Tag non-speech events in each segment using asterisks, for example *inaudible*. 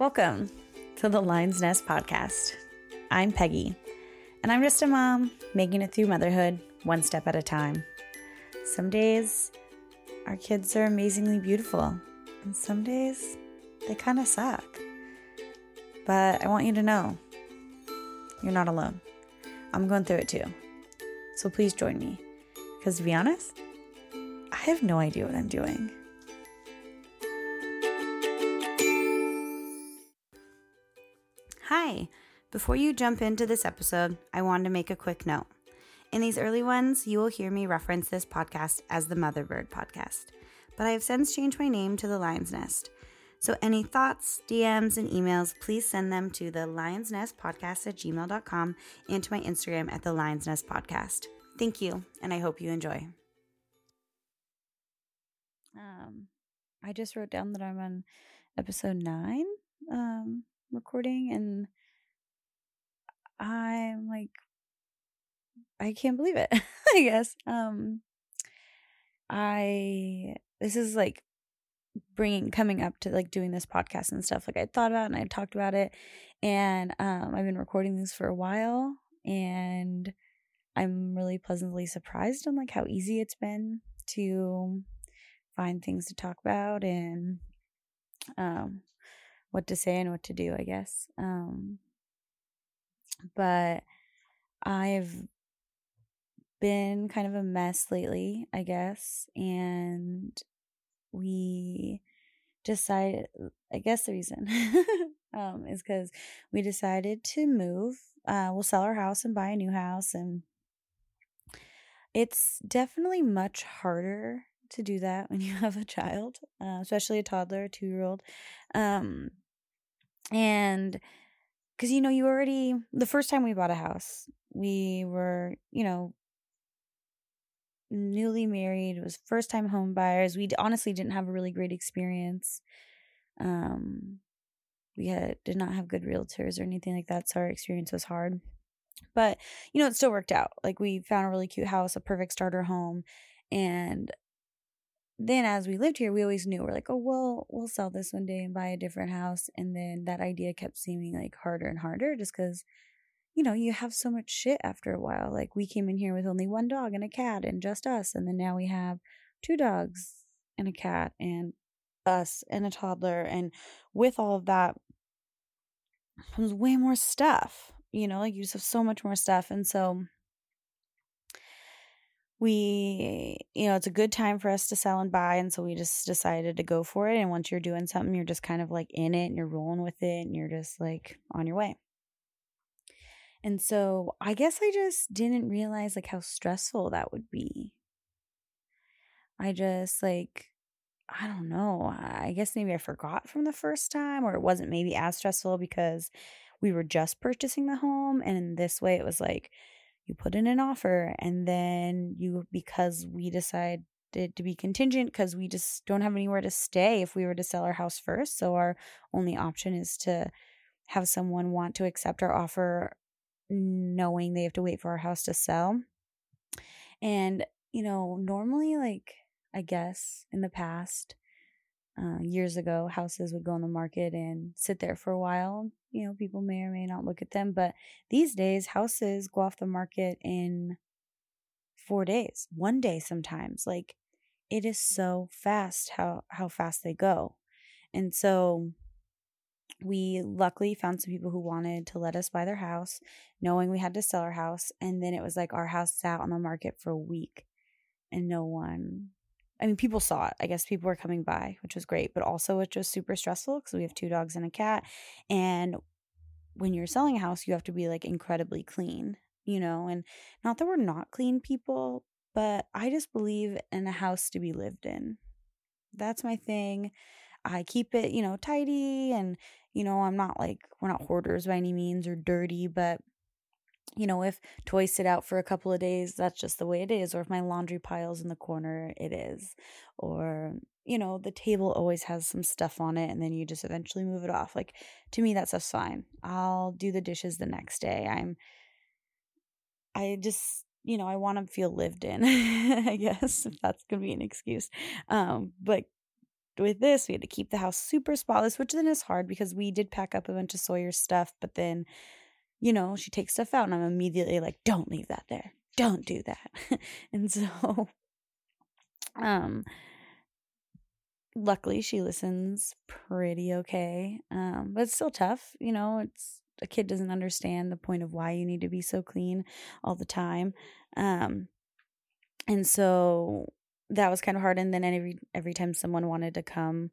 Welcome to the Lion's Nest podcast. I'm Peggi, and I'm just a mom making it through motherhood one step at a time. Some days our kids are amazingly beautiful, and some days they kind of suck. But I want you to know you're not alone. I'm going through it too. So please join me. Because to be honest, I have no idea what I'm doing. Before you jump into this episode, I wanted to make a quick note. In these early ones, you will hear me reference this podcast as the Motherbird Podcast, but I have since changed my name to the Lion's Nest. So any thoughts, DMs, and emails, please send them to the Lion's Nest Podcast at gmail.com and to my Instagram at the Lion's Nest Podcast. Thank you, and I hope you enjoy. Um, I just wrote down that I'm on episode nine. Um, recording and I'm like I can't believe it. *laughs* I guess um I this is like bringing coming up to like doing this podcast and stuff like I thought about and I talked about it and um I've been recording these for a while and I'm really pleasantly surprised on like how easy it's been to find things to talk about and um what to say and what to do, I guess. Um, but I've been kind of a mess lately, I guess, and we decided, I guess the reason *laughs* um, is because we decided to move. Uh, we'll sell our house and buy a new house, and it's definitely much harder to do that when you *laughs* have a child, uh, especially a toddler, a two year old. Um, and because, you know, you already, the first time we bought a house, we were, you know, newly married. It was first time home buyers. We honestly didn't have a really great experience. Um, we had did not have good realtors or anything like that, so our experience was hard. But you know, it still worked out. Like we found a really cute house, a perfect starter home, and then as we lived here, we always knew we're like, oh, well, we'll sell this one day and buy a different house. And then that idea kept seeming like harder and harder just because, you know, you have so much shit after a while. Like we came in here with only one dog and a cat and just us. And then now we have two dogs and a cat and us and a toddler. And with all of that comes way more stuff, you know, like you just have so much more stuff. And so, we you know it's a good time for us to sell and buy and so we just decided to go for it and once you're doing something you're just kind of like in it and you're rolling with it and you're just like on your way. And so i guess i just didn't realize like how stressful that would be. I just like i don't know i guess maybe i forgot from the first time or it wasn't maybe as stressful because we were just purchasing the home and in this way it was like you put in an offer and then you because we decided to be contingent because we just don't have anywhere to stay if we were to sell our house first so our only option is to have someone want to accept our offer knowing they have to wait for our house to sell. And you know normally like i guess in the past uh, years ago houses would go on the market and sit there for a while you know, people may or may not look at them. But these days, houses go off the market in four days, one day sometimes. Like it is mm. so fast how how fast they go. And so we luckily found some people who wanted to let us buy their house, knowing we had to sell our house. And then it was like our house sat on the market for a week and no one I mean, people saw it. I guess people were coming by, which was great, but also it's just super stressful because we have two dogs and a cat. And when you're selling a house, you have to be like incredibly clean, you know, and not that we're not clean people, but I just believe in a house to be lived in. That's my thing. I keep it, you know, tidy and, you know, I'm not like, we're not hoarders by any means or dirty, but you know, if toys sit out for a couple of days, that's just the way it is. Or if my laundry pile's in the corner, it is. Or, you know, the table always has some stuff on it and then you just eventually move it off. Like, to me, that stuff's fine. I'll do the dishes the next day. I'm, I just, you know, I want to feel lived in, *laughs* I guess, if that's going to be an excuse. Um, but with this, we had to keep the house super spotless, which then is hard because we did pack up a bunch of Sawyer stuff, but then, you know, she takes stuff out and I'm immediately like, don't leave that there. Don't do that. *laughs* and so, *laughs* um, luckily she listens pretty okay. Um, but it's still tough. You know, it's a kid doesn't understand the point of why you need to be so clean all the time. Um, and so that was kind of hard. And then every every time someone wanted to come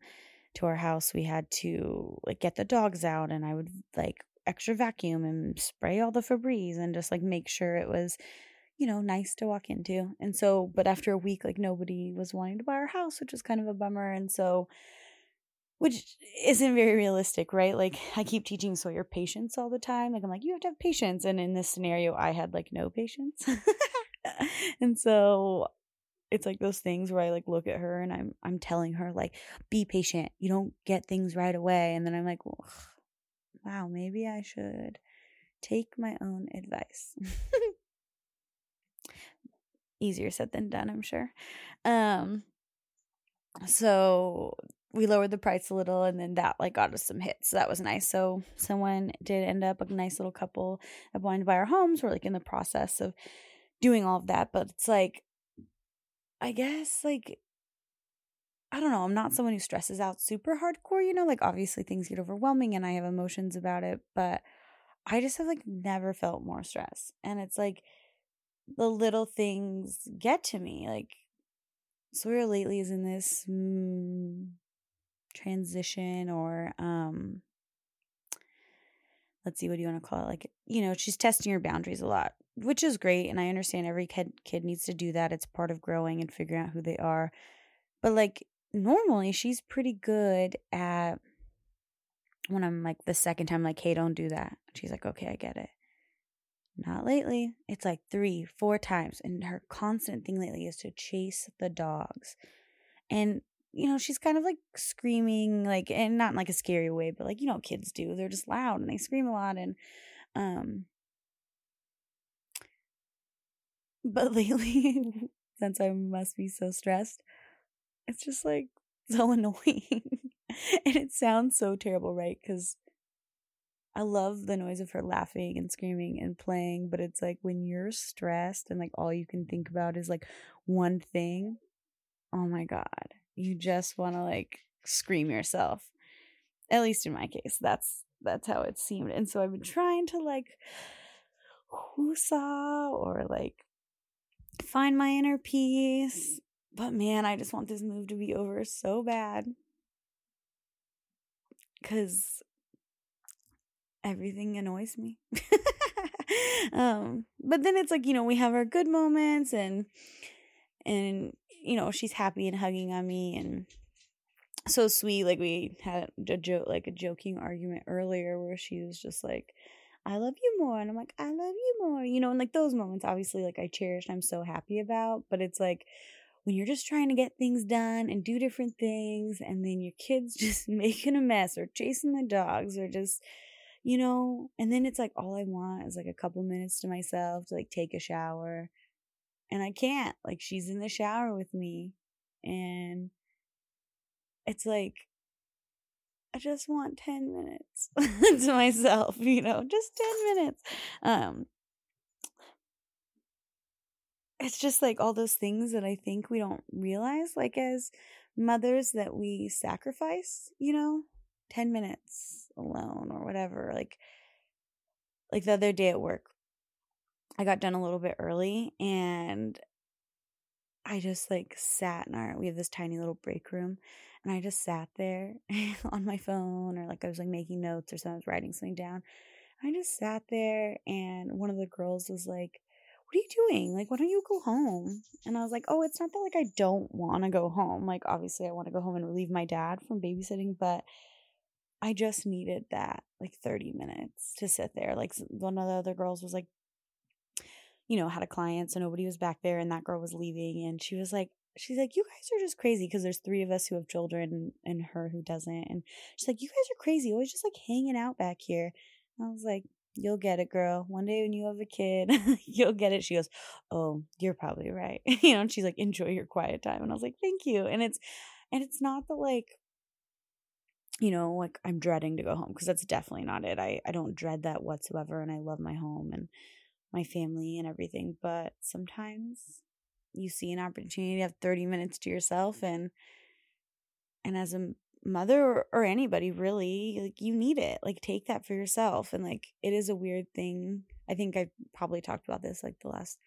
to our house, we had to like get the dogs out, and I would like extra vacuum and spray all the Febreze and just like make sure it was you know nice to walk into. And so, but after a week, like nobody was wanting to buy our house, which was kind of a bummer. And so which isn't very realistic, right? Like I keep teaching Sawyer patience all the time. Like I'm like, you have to have patience. And in this scenario, I had like no patience. *laughs* and so it's like those things where I like look at her and I'm I'm telling her like be patient. You don't get things right away and then I'm like, well, wow, maybe I should take my own advice. *laughs* Easier said than done, I'm sure. Um so we lowered the price a little and then that like got us some hits. So that was nice. So someone did end up a nice little couple that wanted to buy our homes. We're like in the process of doing all of that, but it's like I guess like I don't know, I'm not someone who stresses out super hardcore, you know, like obviously things get overwhelming and I have emotions about it, but I just have like never felt more stress. And it's like the little things get to me. Like Sawyer lately is in this mm, transition or um let's see what do you want to call it like you know she's testing your boundaries a lot which is great and i understand every kid kid needs to do that it's part of growing and figuring out who they are but like normally she's pretty good at when i'm like the second time like hey don't do that she's like okay i get it not lately it's like three four times and her constant thing lately is to chase the dogs and you know, she's kind of like screaming, like, and not in like a scary way, but like, you know, kids do. They're just loud and they scream a lot. And, um, but *laughs* lately, since I must be so stressed, it's just like *laughs* so annoying. and it sounds so terrible, right? Because I love the noise of her laughing and screaming and playing, but it's like when you're stressed and like all you can think about is like one thing. Oh my God you just want to like scream yourself. At least in my case, that's that's how it seemed. And so I've been trying to like whoosah or like find my inner peace. But man, I just want this move to be over so bad. Cause everything annoys me. *laughs* um, but then it's like, you know, we have our good moments and and you know, she's happy and hugging on me and so sweet. Like we had a joke, like a joking argument earlier where she was just like, I love you more. And I'm like, I love you more. You know, and like those moments, obviously, like I cherish I'm so happy about. But it's like when you're just trying to get things done and do different things, and then your kids *laughs* just making a mess or chasing the dogs or just, you know, and then it's like all I want is like a couple minutes to myself to like take a shower and I can't. Like she's in the shower with me and it's like I just want 10 minutes *laughs* to myself, you know, just 10 minutes. Um it's just like all those things that I think we don't realize like as mothers that we sacrifice, you know, 10 minutes alone or whatever. Like like the other day at work, I got done a little bit early and I just like sat in our we have this tiny little break room and I just sat there *laughs* on my phone or like I was like making notes or something, I was writing something down. I just sat there and one of the girls was like, What are you doing? Like, why don't you go home? And I was like, Oh, it's not that like I don't want to go home. Like, obviously I want to go home and relieve my dad from babysitting, but I just needed that like 30 minutes to sit there. Like one of the other girls was like, you know, had a client, so nobody was back there, and that girl was leaving, and she was like, she's like, you guys are just crazy because there's three of us who have children and her who doesn't, and she's like, you guys are crazy, always just like hanging out back here. And I was like, you'll get it, girl. One day when you have a kid, *laughs* you'll get it. She goes, oh, you're probably right, *laughs* you know. And she's like, enjoy your quiet time, and I was like, thank you. And it's And it's not that like you know, like I'm dreading to go home because that's definitely not it. I I don't dread that whatsoever and I love my home and my family and everything, but sometimes you see an opportunity to have 30 minutes to yourself and and as a mother or, anybody really like you need it like take that for yourself and like it is a weird thing. I think i probably talked about this like the last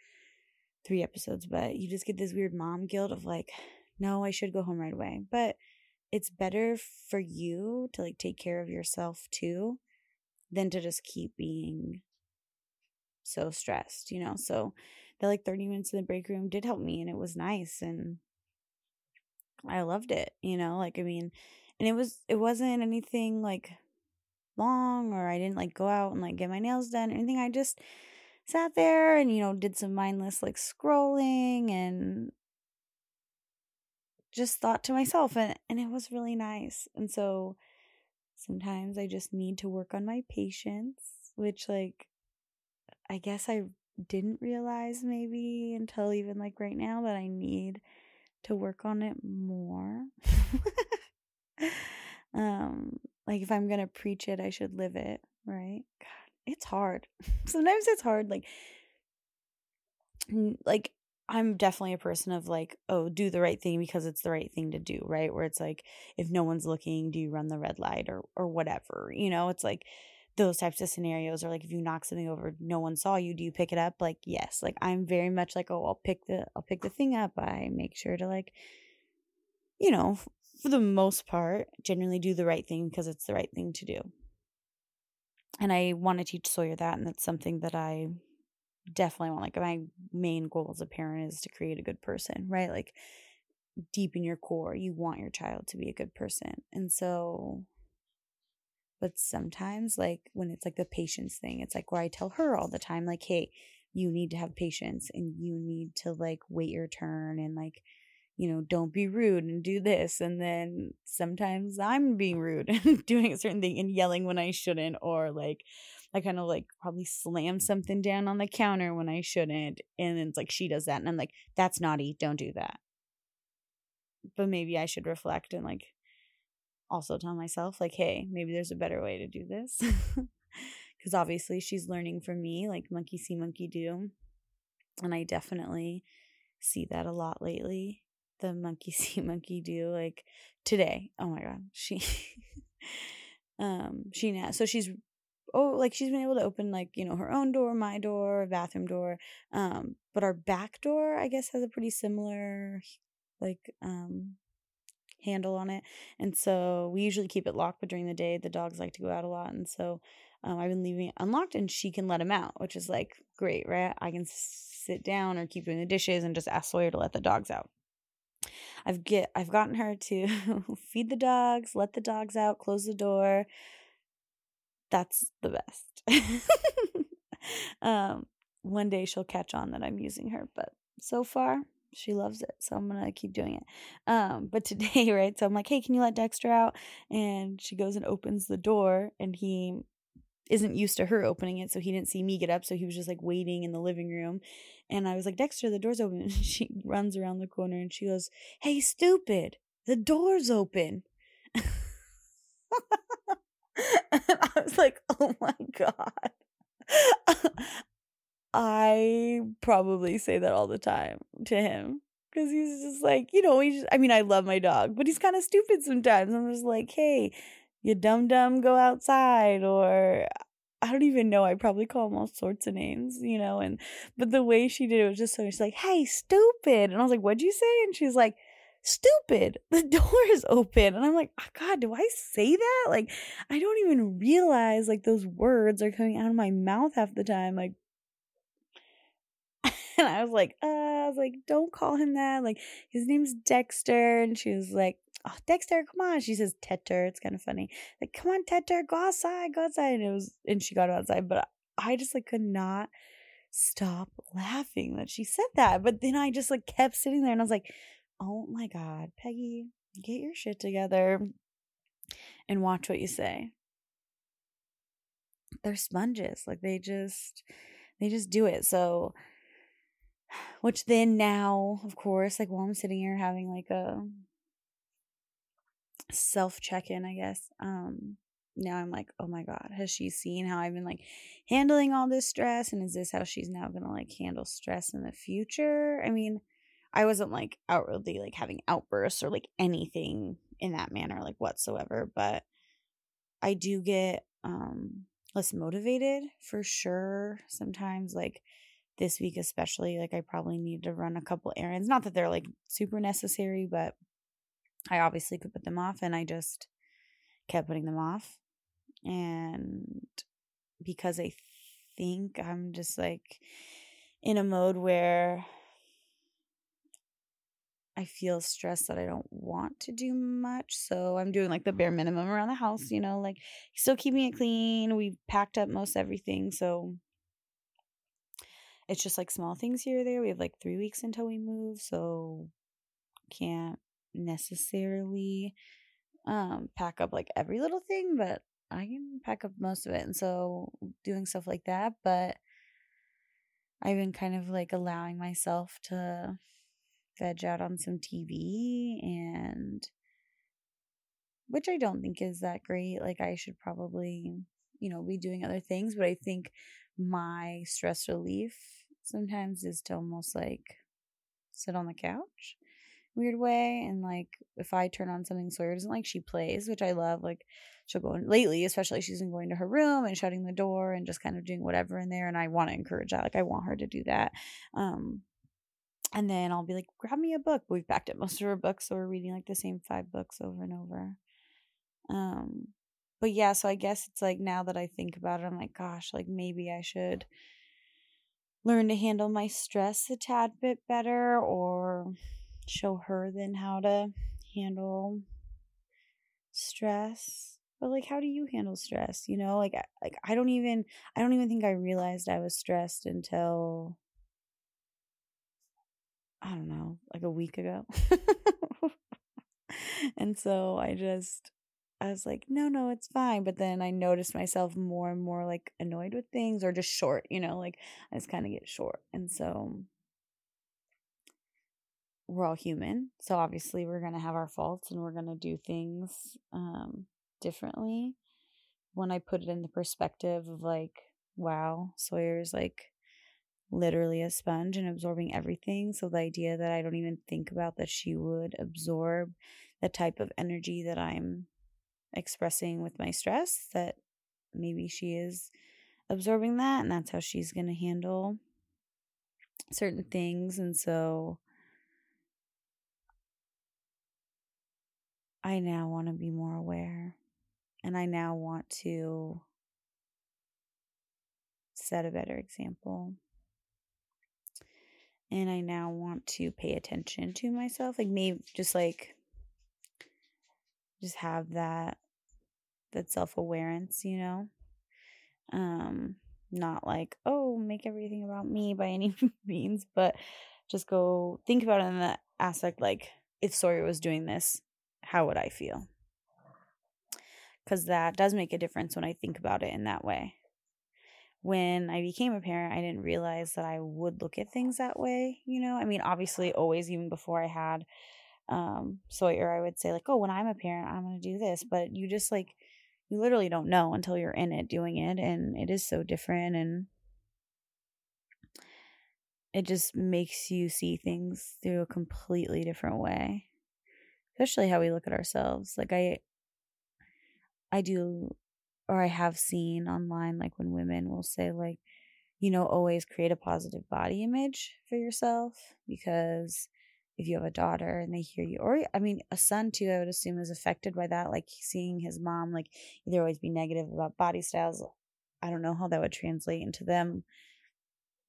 three episodes but you just get this weird mom guilt of like no i should go home right away. But it's better for you to like take care of yourself too than to just keep being so stressed you know? So the like 30 minutes in the break room did help me and it was nice and I loved it, you know, like I mean, and it was it wasn't anything like long or I didn't like go out and like get my nails done or anything. I just sat there and you know did some mindless like scrolling and just thought to myself and and it was really nice. And so sometimes I just need to work on my patience, which like I guess I didn't realize maybe until even like right now that I need to work on it more. *laughs* um like if I'm to preach it, I should live it, right? God, it's hard. *laughs* Sometimes it's hard like like I'm definitely a person of like, oh, do the right thing because it's the right thing to do, right? Where it's like, if no one's looking, do you run the red light or or whatever? You know, it's like those types of scenarios or like if you knock something over no one saw you do you pick it up? Like yes. Like i'm very much like oh i'll pick the i'll pick the thing up. I make sure to like you know for the most part generally do the right thing because it's the right thing to do. And i want to teach sawyer that and that's something that i definitely want. Like my main goal as a parent is to create a good person right? Like deep in your core you want your child to be a good person. And so but sometimes, like when it's like the patience thing, it's like where I tell her all the time, like, hey, you need to have patience and you need to like wait your turn and like, you know, don't be rude and do this. And then sometimes I'm being rude *laughs* and doing a certain thing and yelling when I shouldn't, or like, I kind of like probably slam something down on the counter when I shouldn't. And it's like she does that. And I'm like, that's naughty. Don't do that. But maybe I should reflect and like also tell myself like hey maybe there's a better way to do this. *laughs* Because obviously she's learning from me like monkey see monkey do and i definitely see that a lot lately the monkey *laughs* see monkey do like today oh my god she *laughs* um she now so she's oh like she's been able to open like you know her own door my door bathroom door um but our back door i guess has a pretty similar like um handle on it. And so we usually keep it locked, but during the day, the dogs like to go out a lot. And so um, I've been leaving it unlocked and she can let him out, which is like great, right? I can sit down or keep doing the dishes and just ask Sawyer to let the dogs out. I've get I've gotten her to *laughs* feed the dogs, let the dogs out, close the door. That's the best. *laughs* um, one day she'll catch on that I'm using her, but so far she loves it so i'm gonna keep doing it. Um but *laughs* today right so i'm like hey can you let dexter out? And she goes and opens the door and he isn't used to her opening it so he didn't see me get up so he was just like waiting in the living room. And i was like dexter the door's open. *laughs* And she runs around the corner and she goes hey stupid the door's open. *laughs* And i was like oh my god I probably say that all the time to him because he's just like, you know, he's, I mean, I love my dog, but he's kind of stupid sometimes. I'm just like, hey, you dumb dumb, go outside. Or I don't even know. I probably call him all sorts of names, you know. And, but the way she did it was just so, she's like, hey, stupid. And I was like, what'd you say? And she's like, stupid *laughs* the door is open and i'm like oh, god do i say that like i don't even realize like those words are coming out of my mouth half the time like and *laughs* I was like, uh, I was like, don't call him that. Like, his name's Dexter. And she was like, oh, Dexter, come on. She says Tetter. It's kind of funny. Like, come on, Tetter, go outside, go outside. And it was, and she got outside. But I just like could not stop laughing that she said that. But then I just like kept sitting there and I was like, oh my God, Peggi, get your shit together and watch what you say. They're sponges. Like, they just, they just do it. So, which then now, of course, like while I'm sitting here having like a self check in, I guess. Um, now I'm like, oh my God, has she seen how I've been like handling all this stress? And is this how she's now gonna like handle stress in the future? I mean, I wasn't like outwardly like having outbursts or like anything in that manner, like whatsoever, but I do get um less motivated for sure. Sometimes like this week especially, like I probably need to run a couple errands. Not that they're like super necessary, but I obviously could put them off and I just kept putting them off. And because I think I'm just like in a mode where I feel stressed that I don't want to do much. So I'm doing like the bare minimum around the house, mm-hmm. you know, like still keeping it clean. We've packed up most everything. So it's just like small things here or there. We have like three weeks until we move. So can't necessarily um pack up like every little thing, but I can pack up most of it. And so doing stuff like that, but I've been kind of like allowing myself to veg out on some TV and which I don't think is that great. Like I should probably, you know, be doing other things, but I think my stress relief sometimes is to almost like sit on the couch weird way and like if i turn on something sawyer doesn't like she plays which i love like she'll go in lately especially she's been going to her room and shutting the door and just kind of doing whatever in there and i want to encourage that like i want her to do that um and then I'll be like, grab me a book. We've backed up most of her books, so we're reading like the same five books over and over. Um, but yeah, so I guess it's like now that I think about it, I'm like, gosh, like maybe I should learn to handle my stress a tad bit better or show her then how to handle stress but like how do you handle stress you know like like i don't even i don't even think i realized i was stressed until I don't know, like a week ago. *laughs* and so I just, I was like, no, no, it's fine. But then I noticed myself more and more like annoyed with things or just short, you know, like I just kind of get short. And so we're all human. So obviously we're going to have our faults and we're going to do things um, differently. When I put it in the perspective of like, wow, Sawyer's like literally a sponge and absorbing everything. So the idea that I don't even think about that she would absorb the type of energy that I'm expressing with my stress, that maybe she is absorbing that and that's how she's going to handle certain things. And so I now want to be more aware and I now want to set a better example and I now want to pay attention to myself. Like maybe just like just have that that self-awareness, you know? Um not like, oh, make everything about me by any *laughs* means, but just go think about it in the aspect like if Sawyer was doing this, how would I feel? Cuz that does make a difference when I think about it in that way when I became a parent, I didn't realize that I would look at things that way. You know, I mean, obviously, always, even before I had um, Sawyer, I would say, like, oh, when I'm a parent, I'm going to do this. But you just like, you literally don't know until you're in it doing it. And it is so different. And it just makes you see things through a completely different way, especially how we look at ourselves. Like, I, I do or I have seen online, like when women will say, like, you know, always create a positive body image for yourself because if you have a daughter and they hear you, or I mean, a son too, I would assume is affected by that, like seeing his mom, like, either always be negative about body styles. I don't know how that would translate into them,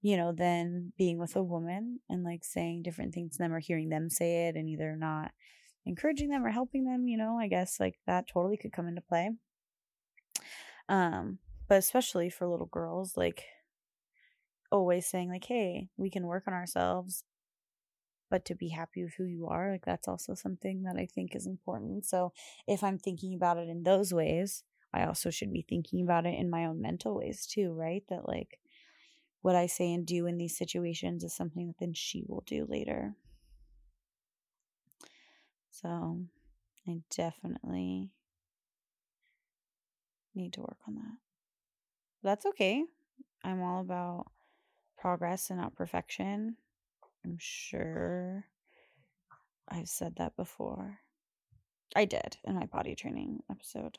you know, then being with a woman and like saying different things to them or hearing them say it and either not encouraging them or helping them, you know, I guess like that totally could come into play. Um, but especially for little girls, like always saying like, "Hey, we can work on ourselves." But to be happy with who you are, like that's also something that I think is important. So if I'm thinking about it in those ways, I also should be thinking about it in my own mental ways too, right? That like what I say and do in these situations is something that then she will do later. So I definitely need to work on that. That's okay. I'm all about progress and not perfection. I'm sure I've said that before. I did in my potty training episode.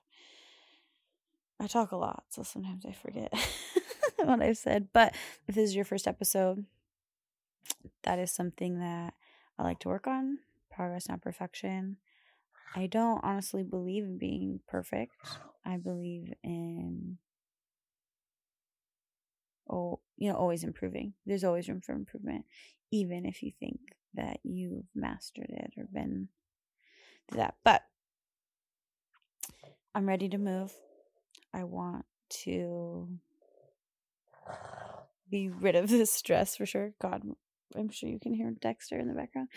I talk a lot, so sometimes I forget *laughs* what I've said. But if this is your first episode, that is something that I like to work on progress, not perfection. I don't honestly believe in being perfect. I believe in oh, you know, always improving. There's always room for improvement, even if you think that you've mastered it or been that. But I'm ready to move. I want to be rid of this stress for sure. God, I'm sure you can hear Dexter in the background.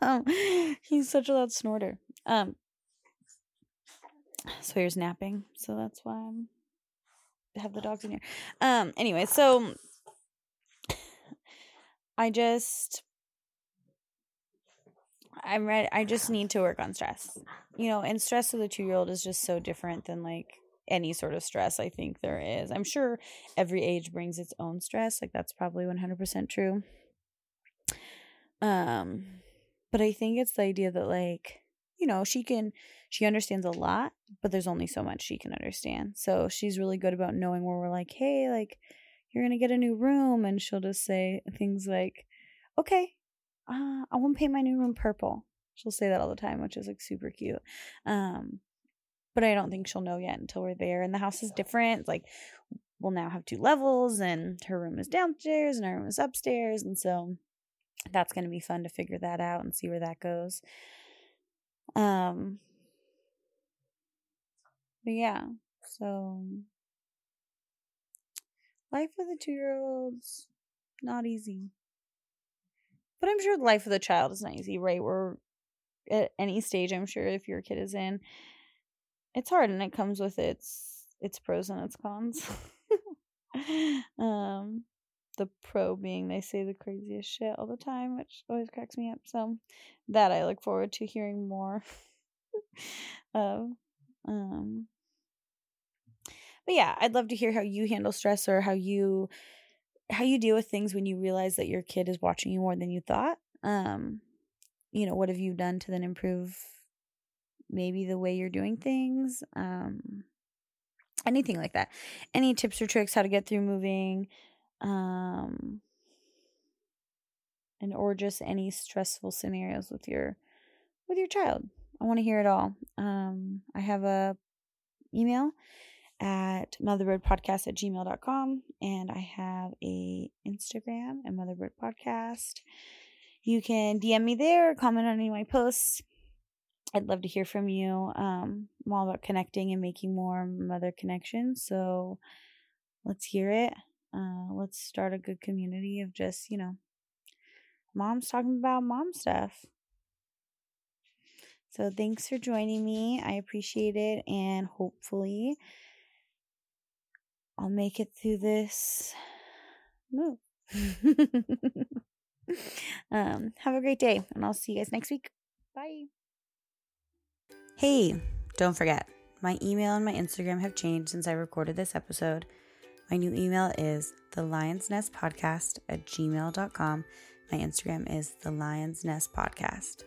Uh, *laughs* he's such a loud snorter. Um, Sawyer's napping, so that's why I'm have the dogs in here. Um, anyway, so I just I'm ready. I just need to work on stress. You know, and stress of the two year old is just so different than like any sort of stress I think there is. I'm sure every age brings its own stress. Like that's probably 100% true. Um but I think it's the idea that like, you know, she can she understands a lot, but there's only so much she can understand. So she's really good about knowing where we're like, "Hey, like you're going to get a new room." And she'll just say things like, "Okay, uh, I want to paint my new room purple." She'll say that all the time, which is like super cute. Um but I don't think she'll know yet until we're there. And the house is different. Like we'll now have two levels, and her room is downstairs, and our room is upstairs, and so that's going to be fun to figure that out and see where that goes. Um, but yeah, so life with a two year old's not easy. But I'm sure life with a child is not easy, right? We're at any stage, I'm sure if your kid is in, it's hard and it comes with its its pros and its cons. *laughs* um the pro being they say the craziest shit all the time, which always cracks me up. So that I look forward to hearing more *laughs* of. Um but yeah, I'd love to hear how you handle stress or how you how you deal with things when you realize that your kid is watching you more than you thought. Um you know, what have you done to then improve maybe the way you're doing things um anything like that any tips or tricks how to get through moving um and or just any stressful scenarios with your with your child i want to hear it all um i have a email at motherbirdpodcast at gmail.com and i have a instagram at motherbird podcast you can dm me there comment on any of my posts I'd love to hear from you. Um, I'm all about connecting and making more mother connections. So let's hear it. Uh, let's start a good community of just, you know, moms talking about mom stuff. So thanks for joining me. I appreciate it. And hopefully, I'll make it through this move. *laughs* um, have a great day, and I'll see you guys next week. Bye. Hey, don't forget, my email and my Instagram have changed since I recorded this episode. My new email is the Lion's Nest Podcast at gmail.com. My Instagram is the Lion's Nest Podcast.